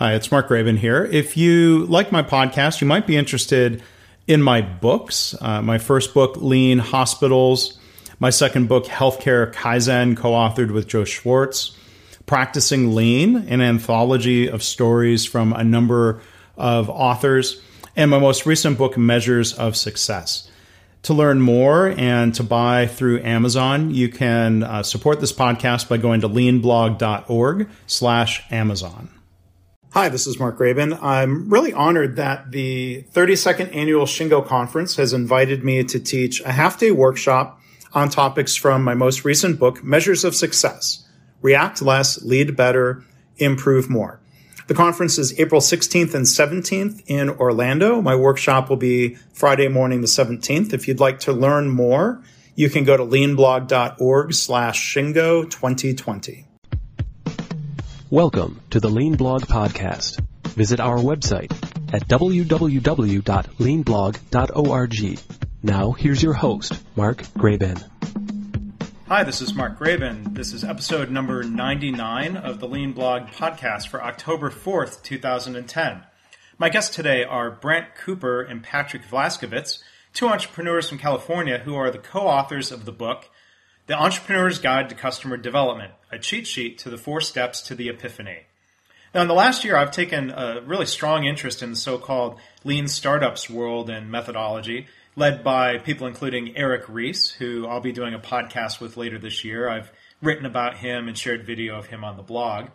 Hi, it's Mark Graban here. If you like my podcast, you might be interested in my books. Uh, my first book, Lean Hospitals. My second book, Healthcare Kaizen, co authored with Joe Swartz. Practicing Lean, an anthology of stories from a number of authors. And my most recent book, Measures of Success. To learn more and to buy through Amazon, you can uh, support this podcast by going to leanblog.org slash Amazon. Hi, this is Mark Graban. I'm really honored that the 32nd annual Shingo conference has invited me to teach a half day workshop on topics from my most recent book, Measures of Success React Less, Lead Better, Improve More. The conference is April 16th and 17th in Orlando. My workshop will be Friday morning, the 17th. If you'd like to learn more, you can go to leanblog.org slash shingo 2020. Welcome to the Lean Blog Podcast. Visit our website at www.leanblog.org. Now, here's your host, Mark Graban. Hi, this is Mark Graban. This is episode number 99 of the Lean Blog Podcast for October 4th, 2010. My guests today are Brant Cooper and Patrick Vlaskovits, two entrepreneurs from California who are the co authors of the book the Entrepreneur's Guide to Customer Development, a cheat sheet to the four steps to the epiphany. Now, in the last year, I've taken a really strong interest in the so called lean startups world and methodology, led by people including Eric Ries, who I'll be doing a podcast with later this year. I've written about him and shared video of him on the blog.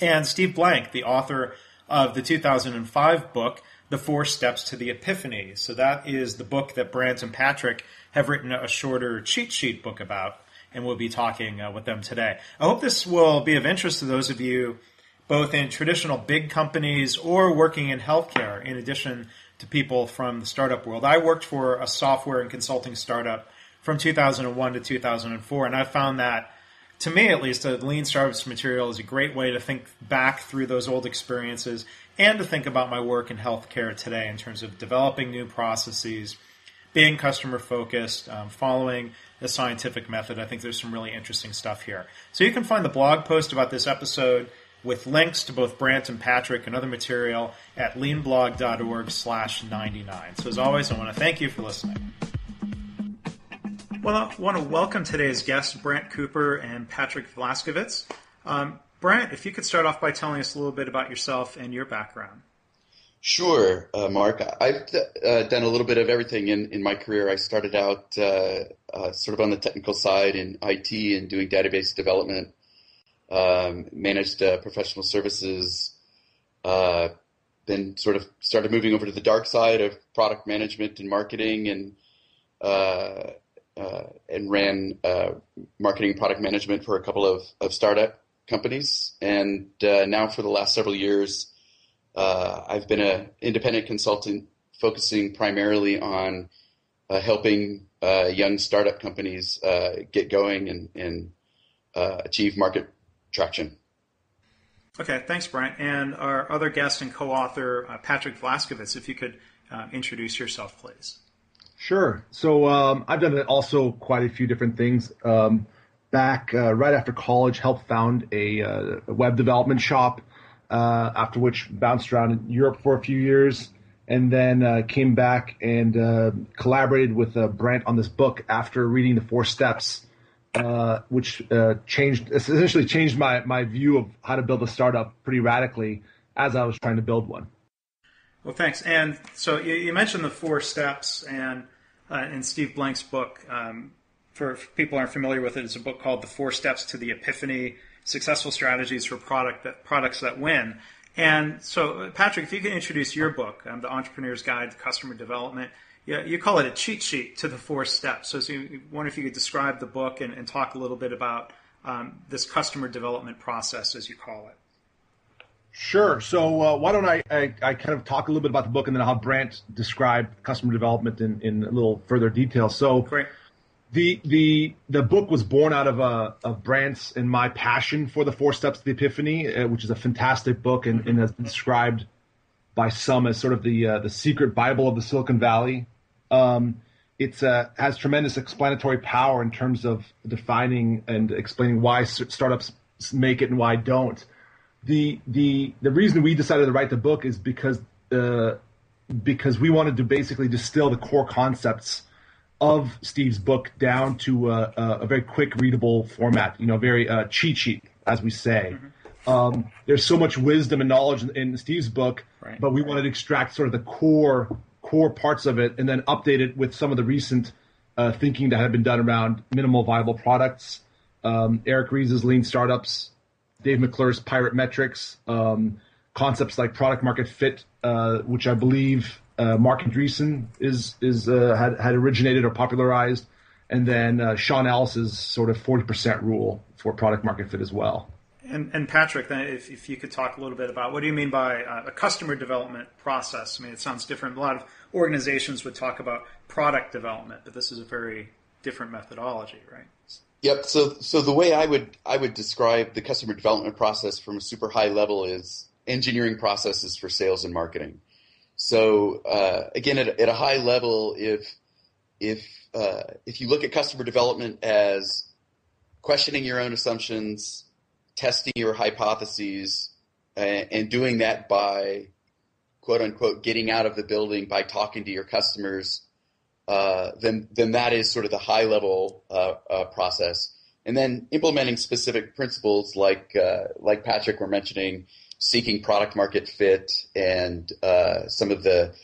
And Steve Blank, the author of the 2005 book, The Four Steps to the Epiphany. So, that is the book that Brant and Patrick have written a shorter cheat sheet book about, and we'll be talking uh, with them today. I hope this will be of interest to those of you both in traditional big companies or working in healthcare, in addition to people from the startup world. I worked for a software and consulting startup from 2001 to 2004, and I found that, to me at least, a lean startups material is a great way to think back through those old experiences and to think about my work in healthcare today in terms of developing new processes being customer focused, um, following the scientific method. I think there's some really interesting stuff here. So you can find the blog post about this episode with links to both Brant and Patrick and other material at leanblog.org slash 99. So as always, I want to thank you for listening. Well, I want to welcome today's guests, Brant Cooper and Patrick Vlaskovits. Um, Brant, if you could start off by telling us a little bit about yourself and your background. Sure, uh, Mark. I've uh, done a little bit of everything in, in my career. I started out uh, uh sort of on the technical side in IT and doing database development, um, managed uh, professional services, uh, then sort of started moving over to the dark side of product management and marketing and and ran marketing product management for a couple of, of startup companies. And now for the last several years, uh, I've been an independent consultant focusing primarily on uh, helping uh, young startup companies uh, get going and, and uh, achieve market traction. Okay, thanks, Brant. And our other guest and co-author, uh, Patrick Vlaskovits, if you could introduce yourself, please. Sure. So um, I've done also quite a few different things. Um, back right after college, helped found a, a web development shop uh, after which bounced around in Europe for a few years, and then uh, came back and uh, collaborated with uh, Brant on this book after reading the Four Steps, uh, which uh, changed essentially changed my my view of how to build a startup pretty radically as I was trying to build one. Well, thanks. And so you, you mentioned the Four Steps, and in Steve Blank's book. Um, for people aren't familiar with it, it's a book called The Four Steps to the Epiphany successful strategies for product that, products that win. And so, Patrick, if you can introduce your book, um, The Entrepreneur's Guide to Customer Development, you, you call it a cheat sheet to the four steps. So, so I wonder if you could describe the book and, and talk a little bit about um, this customer development process, as you call it. Sure. So uh, why don't I, I, I, kind of talk a little bit about the book and then I'll have Brant describe customer development in, in a little further detail. So Great the the the book was born out of uh, of Brant's and my passion for the Four Steps to the Epiphany, uh, which is a fantastic book and, and has been described by some as sort of the uh, the secret Bible of the Silicon Valley. Um, it uh, has tremendous explanatory power in terms of defining and explaining why startups make it and why don't. the the the reason we decided to write the book is because uh, because we wanted to basically distill the core concepts of Steve's book down to a, a very quick, readable format. You know, very uh, cheat sheet, as we say. Mm-hmm. Um, there's so much wisdom and knowledge in, in Steve's book, right. but we wanted to extract sort of the core core parts of it and then update it with some of the recent uh, thinking that had been done around minimal viable products. Um, Eric Ries's lean startups, Dave McClure's pirate metrics, um, concepts like product market fit, uh, which I believe uh, Marc Andreessen is is uh, had had originated or popularized, and then uh, Sean Ellis's sort of forty percent rule for product market fit as well. And, and Patrick, then if, if you could talk a little bit about what do you mean by uh, a customer development process? I mean, it sounds different. A lot of organizations would talk about product development, but this is a very different methodology, right? Yep. So, so the way I would I would describe the customer development process from a super high level is engineering processes for sales and marketing. So uh, again, at, at, a high level, if if uh, if you look at customer development as questioning your own assumptions, testing your hypotheses, and, and doing that by quote unquote getting out of the building by talking to your customers, uh, then then that is sort of the high level uh, uh, process. And then implementing specific principles like uh, like Patrick were mentioning seeking product market fit and uh, some of the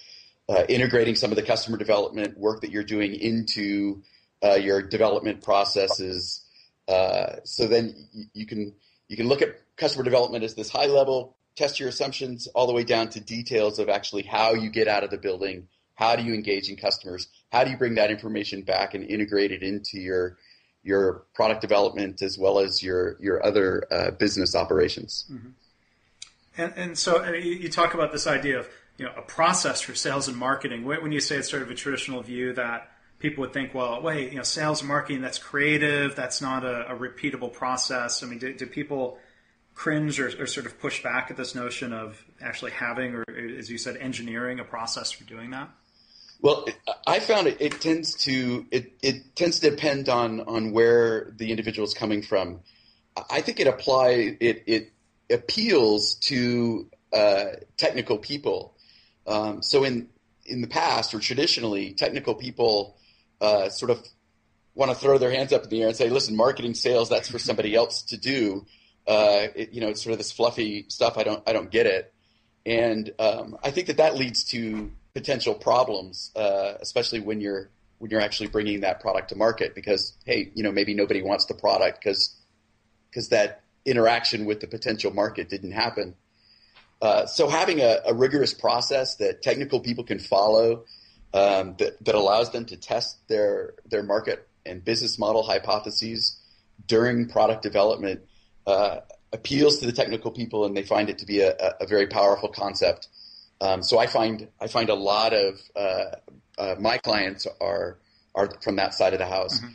uh, integrating some of the customer development work that you're doing into uh, your development processes. Uh, so then you can you can look at customer development as this high level, test your assumptions all the way down to details of actually how you get out of the building, how do you engage in customers, how do you bring that information back and integrate it into your your product development as well as your your other uh, business operations. Mm-hmm. And, and so I mean, you, talk about this idea of you know a process for sales and marketing. When you say it's sort of a traditional view that people would think, well, wait, you know, sales and marketing that's creative, that's not a, a repeatable process. I mean, do, do people cringe or, or, sort of push back at this notion of actually having, or as you said, engineering a process for doing that? Well, I found it, it tends to it, it tends to depend on on where the individual is coming from. I think it apply it it appeals to uh, technical people. Um, so in in the past or traditionally, technical people uh, sort of want to throw their hands up in the air and say, "Listen, marketing, sales, that's for somebody else to do." Uh, it, you know, it's sort of this fluffy stuff. I don't, I don't get it, and um, I think that that leads to potential problems, uh, especially when you're when you're actually bringing that product to market. Because hey, you know, maybe nobody wants the product because because that interaction with the potential market didn't happen. Uh, so having a, a, rigorous process that technical people can follow um, that, that allows them to test their their market and business model hypotheses during product development uh, appeals to the technical people, and they find it to be a, a very powerful concept. Um, so I find I find a lot of uh, uh my clients are are from that side of the house. Mm-hmm.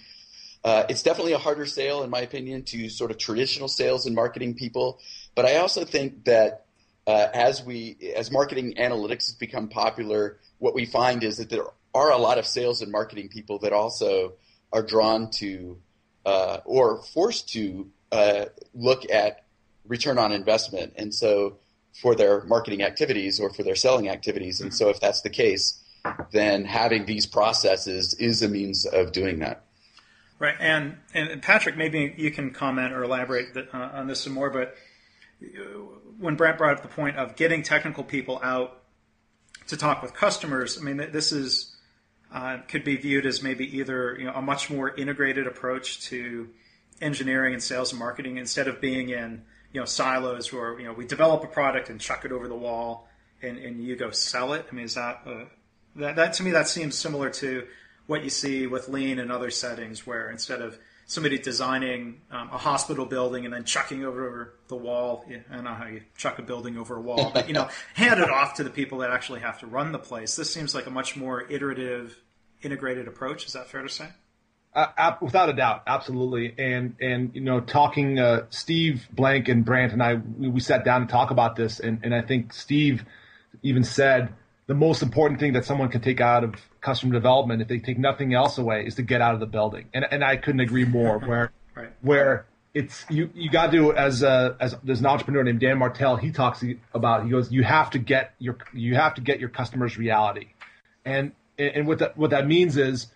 Uh, it's definitely a harder sale, in my opinion, to sort of traditional sales and marketing people. But I also think that uh, as we as marketing analytics has become popular, what we find is that there are a lot of sales and marketing people that also are drawn to uh, or forced to uh, look at return on investment, and so for their marketing activities or for their selling activities. And so, if that's the case, then having these processes is a means of doing that. Right, and and Patrick, maybe you can comment or elaborate uh, on this some more. But when Brant brought up the point of getting technical people out to talk with customers, I mean, this is uh, could be viewed as maybe either you know a much more integrated approach to engineering and sales and marketing instead of being in you know silos where you know we develop a product and chuck it over the wall and, and you go sell it. I mean, is that uh, that that to me that seems similar to what you see with lean and other settings where instead of somebody designing um, a hospital building and then chucking over the wall. I don't know how you chuck a building over a wall, but you know, hand it off to the people that actually have to run the place. This seems like a much more iterative, integrated approach. Is that fair to say? Uh, without a doubt, absolutely. And and you know, talking uh, Steve Blank and Brant and I, we, we sat down to talk about this, and and I think Steve even said the most important thing that someone can take out of customer development, if they take nothing else away, is to get out of the building. And and I couldn't agree more. Where right. where it's you you got to as a, as there's an entrepreneur named Dan Martell. He talks about he goes you have to get your you have to get your customers reality, and and what that what that means is.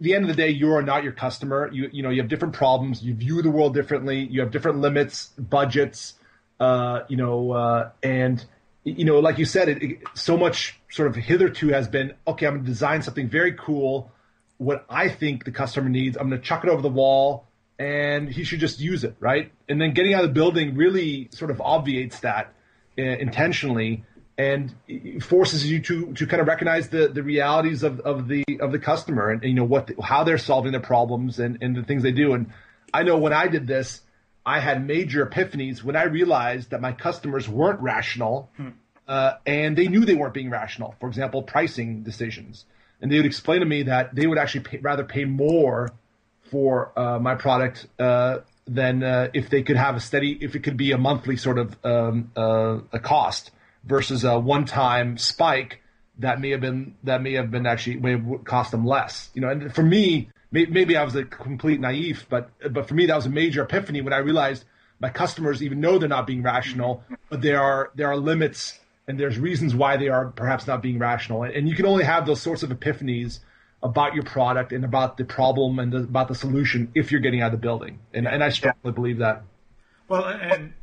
the end of the day, you are not your customer. You you know you have different problems. You view the world differently. You have different limits, budgets, uh, you know, uh, and you know, like you said, it, it, so much sort of hitherto has been okay. I'm going to design something very cool. What I think the customer needs, I'm going to chuck it over the wall and he should just use it, right? And then getting out of the building really sort of obviates that uh, intentionally and forces you to to kind of recognize the the realities of, of the of the customer and, and you know what the, how they're solving their problems and and the things they do. And I know when I did this, I had major epiphanies when I realized that my customers weren't rational. Hmm. Uh, and they knew they weren't being rational. For example, pricing decisions, and they would explain to me that they would actually pay, rather pay more for uh, my product uh, than uh, if they could have a steady, if it could be a monthly sort of um, uh, a cost versus a one-time spike that may have been that may have been actually may have cost them less. You know, and for me, maybe I was a complete naive, but but for me that was a major epiphany when I realized my customers even know they're not being rational, but there are there are limits and there's reasons why they are perhaps not being rational, and, and you can only have those sorts of epiphanies about your product and about the problem and the, about the solution if you're getting out of the building. And, and I strongly yeah. believe that. Well, and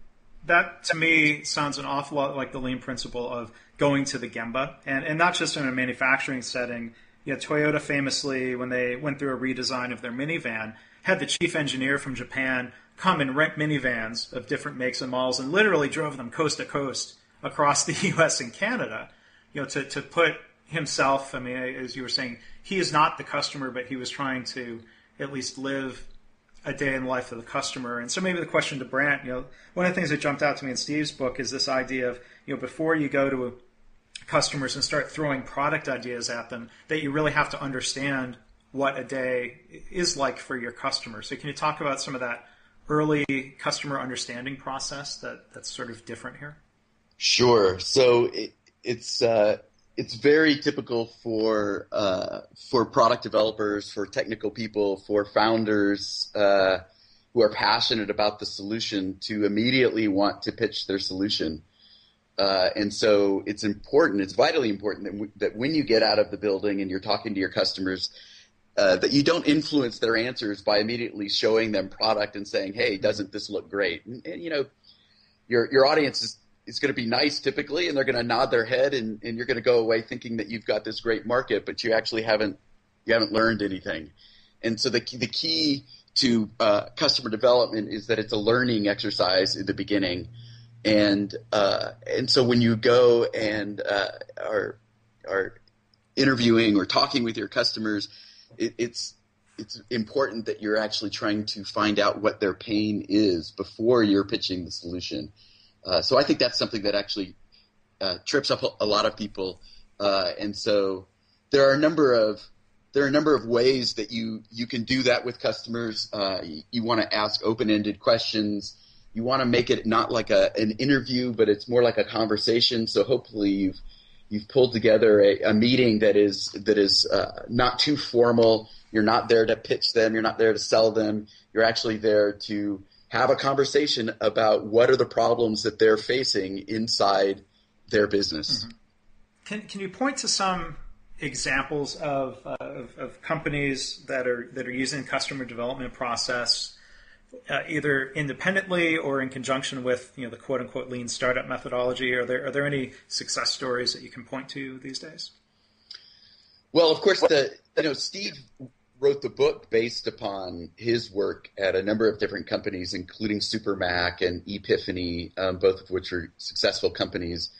that to me sounds an awful lot like the lean principle of going to the Gemba, and, and not just in a manufacturing setting. Know, Toyota famously, when they went through a redesign of their minivan, had the chief engineer from Japan come and rent minivans of different makes and models and literally drove them coast to coast across the U.S. and Canada, you know, to, to put himself, I mean, as you were saying, he is not the customer, but he was trying to at least live a day in the life of the customer. And so maybe the question to Brant, you know, one of the things that jumped out to me in Steve's book is this idea of, you know, before you go to customers and start throwing product ideas at them, that you really have to understand what a day is like for your customers. So can you talk about some of that early customer understanding process that, that's sort of different here? Sure. So it, it's uh, it's very typical for uh, for product developers, for technical people, for founders uh, who are passionate about the solution to immediately want to pitch their solution. Uh, and so it's important, it's vitally important that, w- that when you get out of the building and you're talking to your customers, uh, that you don't influence their answers by immediately showing them product and saying, "Hey, doesn't this look great?" And, and you know, your your audience is it's going to be nice typically, and they're going to nod their head, and, and you're going to go away thinking that you've got this great market, but you actually haven't you haven't learned anything. And so the the key to uh, customer development is that it's a learning exercise in the beginning, and uh, and so when you go and uh, are are interviewing or talking with your customers, it, it's it's important that you're actually trying to find out what their pain is before you're pitching the solution. Uh, so I think that's something that actually uh, trips up a lot of people. Uh, and so there are a number of there are a number of ways that you you can do that with customers. Uh, you, you want to ask open ended questions. You want to make it not like a, an interview, but it's more like a conversation. So hopefully you've you've pulled together a, a meeting that is that is uh, not too formal. You're not there to pitch them. You're not there to sell them. You're actually there to have a conversation about what are the problems that they're facing inside their business. Mm-hmm. Can, can you point to some examples of, uh, of, of, companies that are that are using customer development process uh, either independently or in conjunction with you know the quote unquote lean startup methodology? Are there are there any success stories that you can point to these days? Well, of course, the you know Steve wrote the book based upon his work at a number of different companies, including Supermac and Epiphany, um, both of which are successful companies.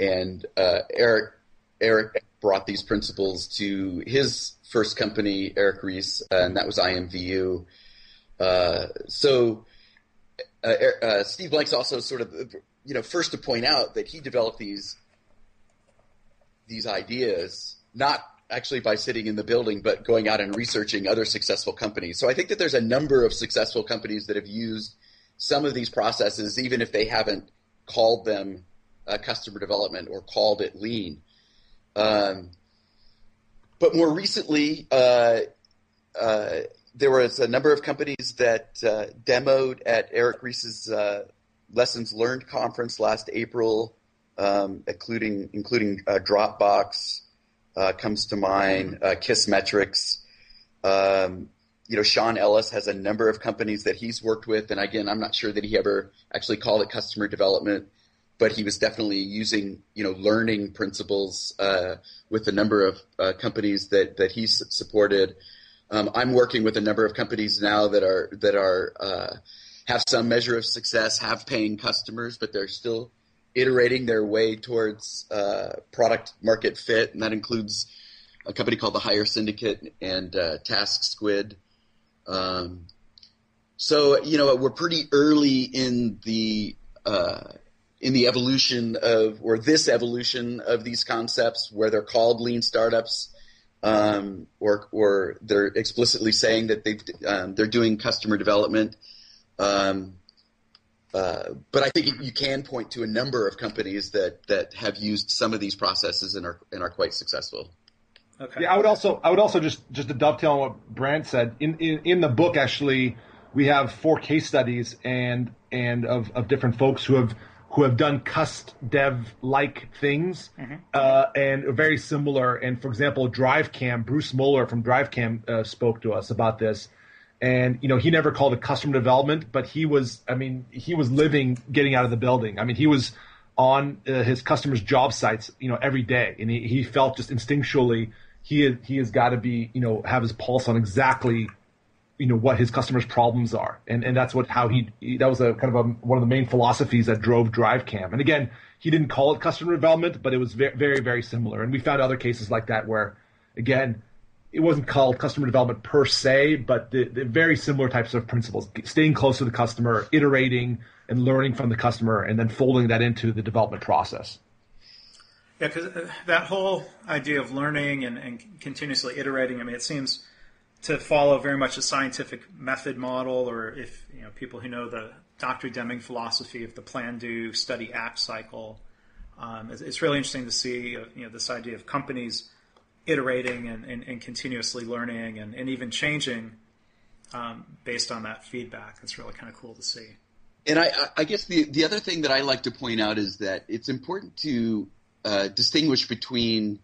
And uh, Eric Eric brought these principles to his first company, Eric Ries, uh, and that was IMVU. Uh, so uh, uh, Steve Blank's also sort of you know first to point out that he developed these these ideas not actually by sitting in the building, but going out and researching other successful companies. So I think that there's a number of successful companies that have used some of these processes, even if they haven't called them uh, customer development or called it lean. Um, but more recently, uh, uh, there was a number of companies that uh, demoed at Eric Ries's uh, Lessons Learned conference last April, um, including including uh, Dropbox uh, comes to mind, uh, Kissmetrics. Um, you know, Sean Ellis has a number of companies that he's worked with, and again, I'm not sure that he ever actually called it customer development, but he was definitely using you know learning principles uh, with a number of companies that that he's supported. Um, I'm working with a number of companies now that are that are uh, have some measure of success, have paying customers, but they're still iterating their way towards uh, product market fit, and that includes a company called the Hire Syndicate and uh, Task Squid. Um, so you know we're pretty early in the uh, in the evolution of or this evolution of these concepts where they're called lean startups. Um, or, or they're explicitly saying that they um, they're doing customer development. Um, uh, but I think you can point to a number of companies that, that have used some of these processes and are and are quite successful. Okay. Yeah, I would also I would also just just to dovetail on what Brant said in, in in the book actually we have four case studies and and of, of different folks who have who have done cust dev like things mm-hmm. uh, and very similar. And for example, DriveCam, Bruce Moeller from DriveCam uh, spoke to us about this and you know he never called it customer development but he was i mean he was living getting out of the building i mean he was on uh, his customers job sites you know every day and he, he felt just instinctually he he has got to be you know have his pulse on exactly you know what his customers problems are. And and that's what how he, that was a kind of a, one of the main philosophies that drove DriveCam and again he didn't call it customer development but it was very very very similar. And we found other cases like that where again it wasn't called customer development per se, but the, the, very similar types of principles: staying close to the customer, iterating and learning from the customer, and then folding that into the development process. Yeah, because uh, that whole idea of learning and, and, continuously iterating, I mean, it seems to follow very much a scientific method model, or if you know people who know the Dr. Deming philosophy of the plan, do, study, act cycle. Um, it's, it's, really interesting to see uh, you know this idea of companies iterating and, and, and continuously learning and, and even changing um, based on that feedback. It's really kind of cool to see. And I, I guess the, the other thing that I like to point out is that it's important to uh, distinguish between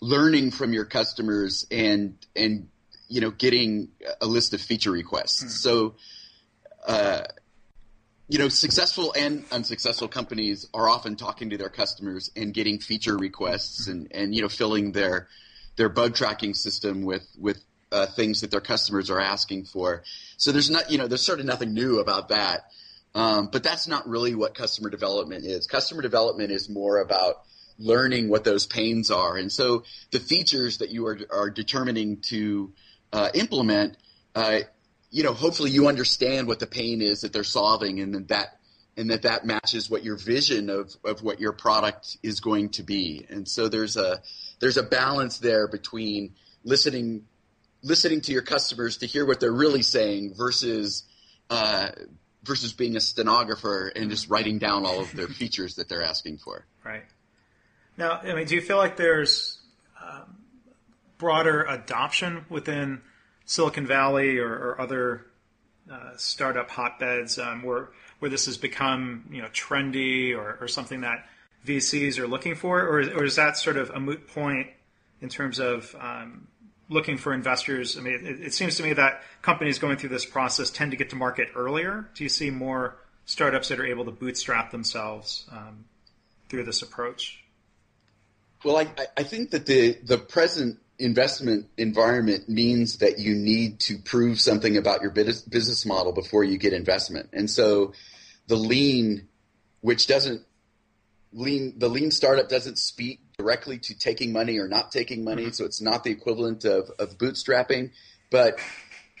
learning from your customers and and you know getting a list of feature requests. Hmm. So uh, you know, successful and unsuccessful companies are often talking to their customers and getting feature requests and, and you know filling their their bug tracking system with with uh, things that their customers are asking for. So there's not you know there's sort of nothing new about that. Um, but that's not really what customer development is. Customer development is more about learning what those pains are, and so the features that you are are determining to uh, implement uh, you know, hopefully you understand what the pain is that they're solving, and that and that that matches what your vision of of what your product is going to be. And so there's a there's a balance there between listening listening to your customers to hear what they're really saying versus uh, versus being a stenographer and just writing down all of their features that they're asking for. Right. Now, I mean, do you feel like there's broader adoption within Silicon Valley or, or other uh, startup hotbeds um, where where this has become you know trendy or, or something that VCs are looking for, or, or is that sort of a moot point in terms of um, looking for investors? I mean, it, it, seems to me that companies going through this process tend to get to market earlier. Do you see more startups that are able to bootstrap themselves um, through this approach? Well, I, I think that the the present investment environment means that you need to prove something about your business model before you get investment. And so the lean, which doesn't lean, the lean startup doesn't speak directly to taking money or not taking money. Mm-hmm. So it's not the equivalent of, of bootstrapping. But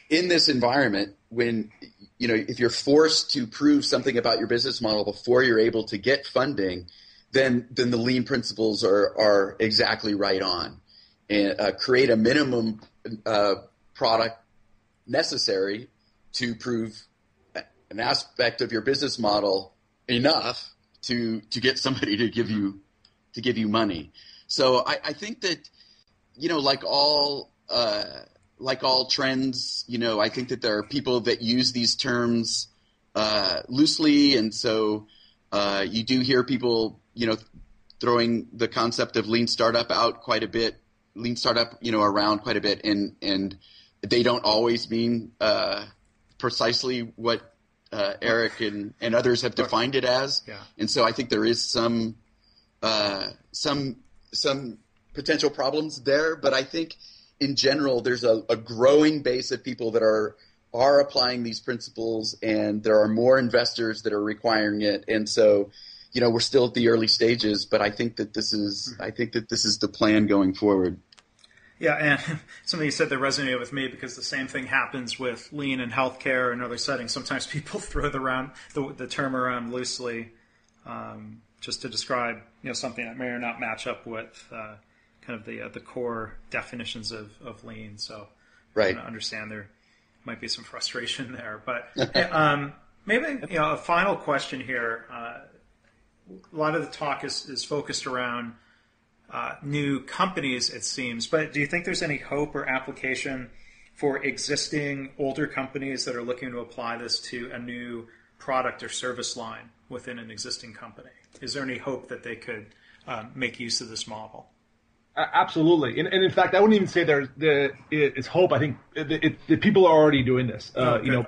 in this environment, when, you know, if you're forced to prove something about your business model before you're able to get funding, then, then the lean principles are, are exactly right on and uh, create a minimum uh, product necessary to prove an aspect of your business model enough to to get somebody to give you to give you money. So I, I think that you know, like all uh, like all trends, you know, I think that there are people that use these terms uh, loosely, and so uh, you do hear people, you know, throwing the concept of lean startup out quite a bit, lean startup, you know, around quite a bit, and and they don't always mean uh, precisely what uh, Eric and, and others have defined it as. Yeah. And so I think there is some uh, some some potential problems there, but I think in general there's a, a growing base of people that are are applying these principles, and there are more investors that are requiring it, and so you know we're still at the early stages, but I think that this is I think that this is the plan going forward. Yeah, and something you said that resonated with me because the same thing happens with lean in healthcare and other settings. Sometimes people throw the, around, the, the term around loosely um, just to describe you know something that may or not match up with uh, kind of the uh, the core definitions of, of lean. So Right. I understand there might be some frustration there, but um, maybe you know a final question here. Uh, a lot of the talk is, is focused around uh, new companies, it seems. But do you think there's any hope or application for existing older companies that are looking to apply this to a new product or service line within an existing company? Is there any hope that they could um, make use of this model? Absolutely, and, and in fact, I wouldn't even say there's the it's hope. I think it, it, the people are already doing this. Uh, Oh, you know,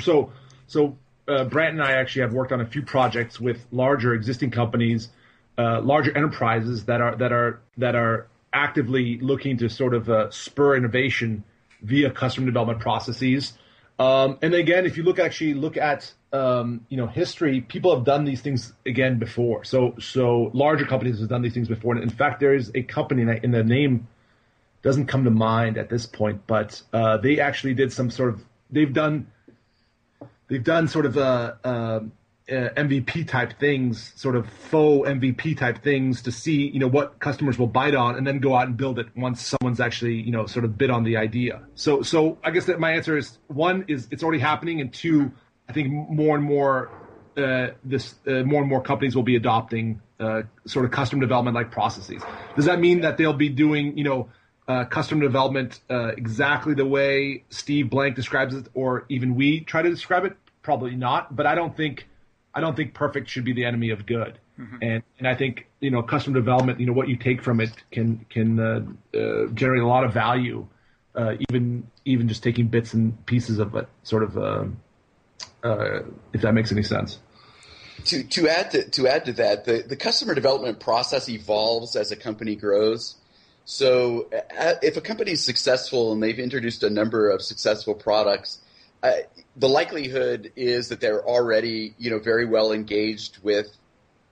so so uh, Brant and I actually have worked on a few projects with larger existing companies, uh, larger enterprises that are that are that are actively looking to sort of uh, spur innovation via custom development processes. Um, and again, if you look actually look at um, you know history, people have done these things again before. So so larger companies have done these things before. And in fact, there is a company and I- and the name doesn't come to mind at this point, but uh, they actually did some sort of they've done they've done sort of uh, um uh, MVP type things, sort of faux MVP type things to see, you know, what customers will bite on, and then go out and build it once someone's actually, you know, sort of bid on the idea. So, so I guess that my answer is one is it's already happening, and two, I think more and more uh, this uh, more and more companies will be adopting uh, sort of custom development like processes. Does that mean that they'll be doing, you know? Uh, custom development uh, exactly the way Steve Blank describes it, or even we try to describe it? Probably not. But I don't think I don't think perfect should be the enemy of good. And and I think you know custom development, you know what you take from it can can uh, uh, generate a lot of value, uh, even even just taking bits and pieces of it, sort of. Uh, uh, if that makes any sense. to to add to, to add to that, the, the customer development process evolves as a company grows. So uh, if a company is successful and they've introduced a number of successful products, uh, the likelihood is that they're already you know very well engaged with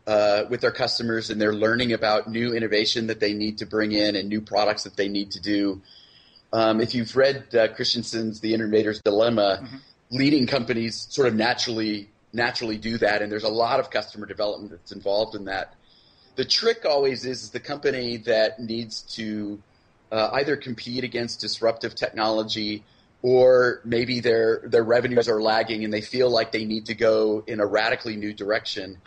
uh, with their customers and they're learning about new innovation that they need to bring in and new products that they need to do. Um, if you've read uh, Christensen's The Innovator's Dilemma, leading companies sort of naturally naturally do that, and there's a lot of customer development that's involved in that. The trick always is, is the company that needs to uh, either compete against disruptive technology or maybe their their revenues are lagging and they feel like they need to go in a radically new direction.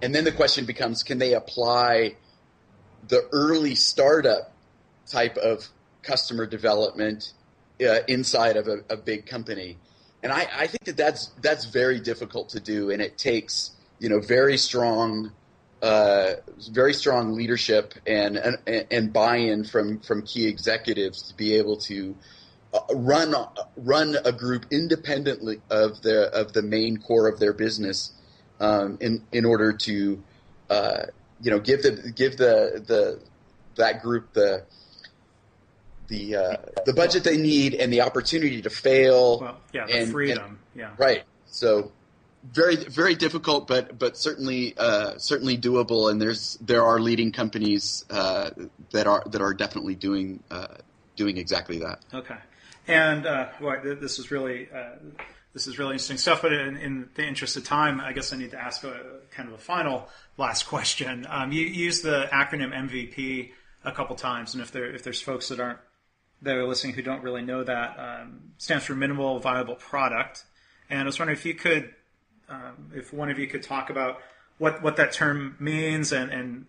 And then the question becomes, can they apply the early startup type of customer development uh, inside of a, a big company? And I, I think that that's that's very difficult to do, and it takes you know very strong, uh, very strong leadership and and, and buy-in from from key executives to be able to run run a group independently of the of the main core of their business um, in in order to uh, you know give the give the the that group the the uh, the budget they need and the opportunity to fail. Well, yeah, the and- and- freedom. yeah. Right. So very very difficult, but but certainly uh, certainly doable. And there's there are leading companies uh, that are that are definitely doing uh, doing exactly that. Okay, and uh, this is really uh, this is really interesting stuff. But in, in the interest of time, I guess I need to ask a kind of a final last question. Um, you use the acronym MVP a couple times, and if there if there's folks that aren't that are listening who don't really know that, um, stands for minimal viable product. And I was wondering if you could, um, if one of you could talk about what what that term means and and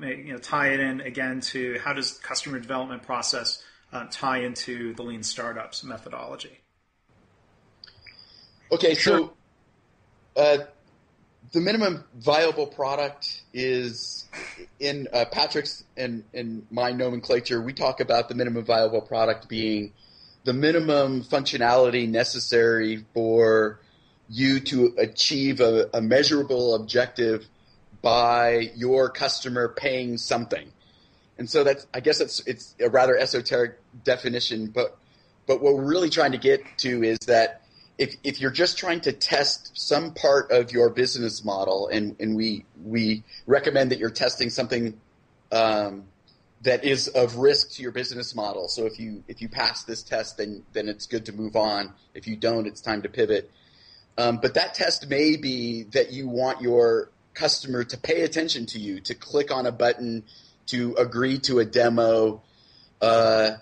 you know tie it in again to how does customer development process uh, tie into the lean startups methodology? Okay, so uh, the minimum viable product is in uh, Patrick's and in my nomenclature. We talk about the minimum viable product being the minimum functionality necessary for you to achieve a, a measurable objective by your customer paying something. And so that's I guess it's it's a rather esoteric definition, but but what we're really trying to get to is that if if you're just trying to test some part of your business model, and and we we recommend that you're testing something um, that is of risk to your business model. So if you if you pass this test, then then it's good to move on. If you don't, it's time to pivot. Um, but that test may be that you want your customer to pay attention to you, to click on a button, to agree to a demo. Uh,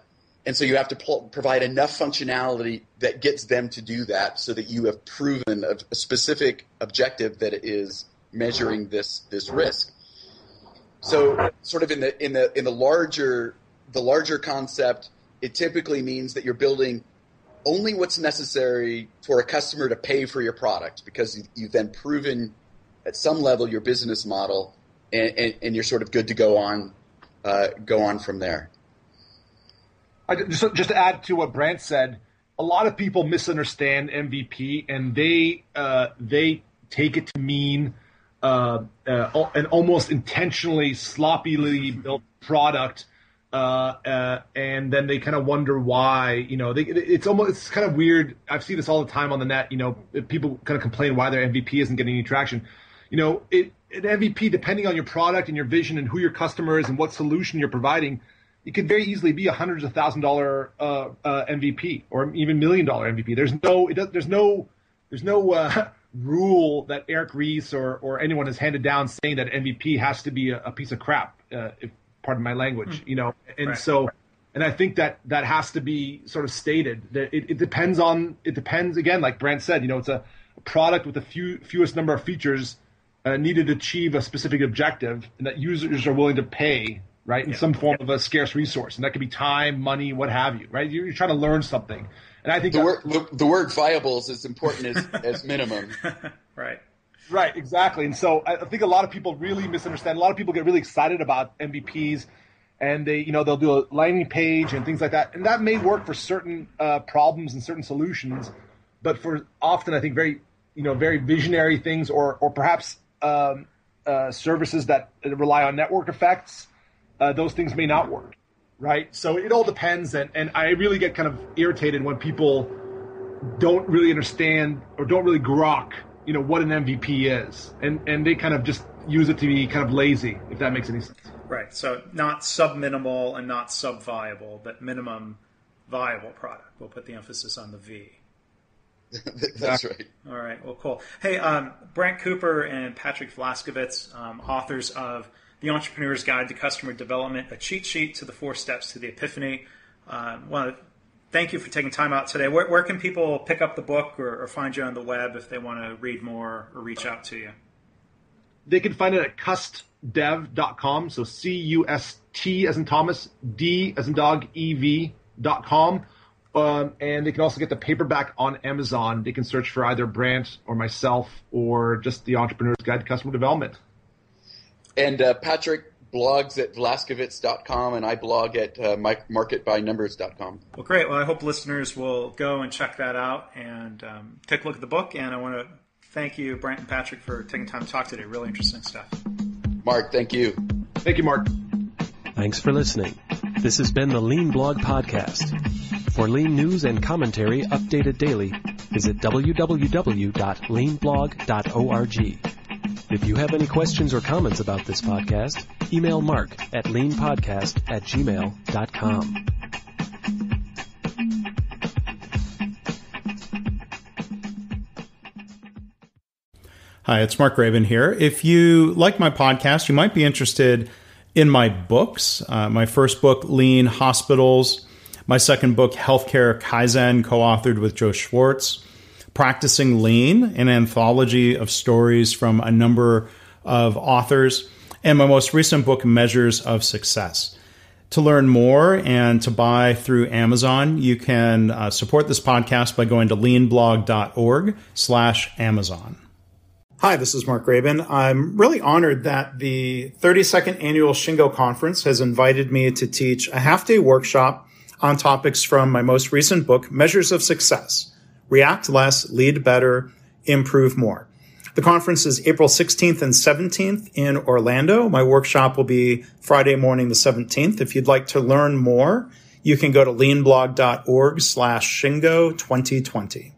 and so you have to pl- provide enough functionality that gets them to do that so that you have proven a, a specific objective that is measuring this, this risk. So sort of in the, in the, in the larger, the larger concept, it typically means that you're building only what's necessary for a customer to pay for your product because you've then proven at some level your business model and, and, and you're sort of good to go on uh, go on from there. I, just, just to add to what Brant said, a lot of people misunderstand MVP and they uh, they take it to mean uh, uh, an almost intentionally sloppily built product, uh, uh, and then they kind of wonder why. You know, they, it's almost it's kind of weird. I've seen this all the time on the net. You know, people kind of complain why their MVP isn't getting any traction. You know, it, an MVP, depending on your product and your vision and who your customer is and what solution you're providing, it could very easily be a hundreds of thousand dollar uh, uh, MVP or even million dollar MVP. There's no, does, there's no, there's no uh, rule that Eric Ries or or anyone has handed down saying that MVP has to be a, a piece of crap. Uh, if pardon my language, mm. you know. And right. so, and I think that that has to be sort of stated. That it, it depends on, it depends again, like Brant said. You know, it's a product with the few fewest number of features uh, needed to achieve a specific objective, and that users are willing to pay right? In yeah. some form of a scarce resource. And that could be time, money, what have you, right? You're, you're trying to learn something. And I think the, word, the, the word viable is as important as, as minimum. right. Right, exactly. And so I think a lot of people really misunderstand. A lot of people get really excited about MVPs and they, you know, they'll do a landing page and things like that. And that may work for certain uh, problems and certain solutions, but for often I think very, you know, very visionary things or, or perhaps um, uh, services that rely on network effects uh, those things may not work, right? So it all depends, and and I really get kind of irritated when people don't really understand or don't really grok, you know, what an MVP is, and and they kind of just use it to be kind of lazy, if that makes any sense. Right. So not sub minimal and not sub viable, but minimum viable product. We'll put the emphasis on the V. That's right. All right. Well, cool. Hey, um, Brant Cooper and Patrick Vlaskovits, um, authors of the Entrepreneur's Guide to Customer Development, a cheat sheet to the four steps to the epiphany. Uh, want to thank you for taking time out today. Where, where can people pick up the book or, or, find you on the web if they want to read more or reach out to you? They can find it at custdev.com. So C U S T as in Thomas, D as in dog, E V.com. Um, and they can also get the paperback on Amazon. They can search for either Brant or myself or just the Entrepreneur's Guide to Customer Development. And uh, Patrick blogs at vlaskovits.com, and I blog at uh, marketbynumbers.com. Well, great. Well, I hope listeners will go and check that out and um, take a look at the book. And I want to thank you, Brant and Patrick, for taking time to talk today. Really interesting stuff. Mark, thank you. Thank you, Mark. Thanks for listening. This has been the Lean Blog Podcast. For lean news and commentary updated daily, visit www.leanblog.org. If you have any questions or comments about this podcast, email mark at leanpodcast at gmail.com. Hi, it's Mark Graban here. If you like my podcast, you might be interested in my books. Uh, my first book, Lean Hospitals. My second book, Healthcare Kaizen, co authored with Joe Swartz. Practicing Lean, an anthology of stories from a number of authors, and my most recent book, Measures of Success. To learn more and to buy through Amazon, you can uh, support this podcast by going to leanblog.org slash Amazon. Hi, this is Mark Graban. I'm really honored that the 32nd Annual Shingo Conference has invited me to teach a half day workshop on topics from my most recent book, Measures of Success React Less, Lead Better, Improve More. The conference is April 16th and 17th in Orlando. My workshop will be Friday morning, the 17th. If you'd like to learn more, you can go to leanblog.org slash shingo 2020.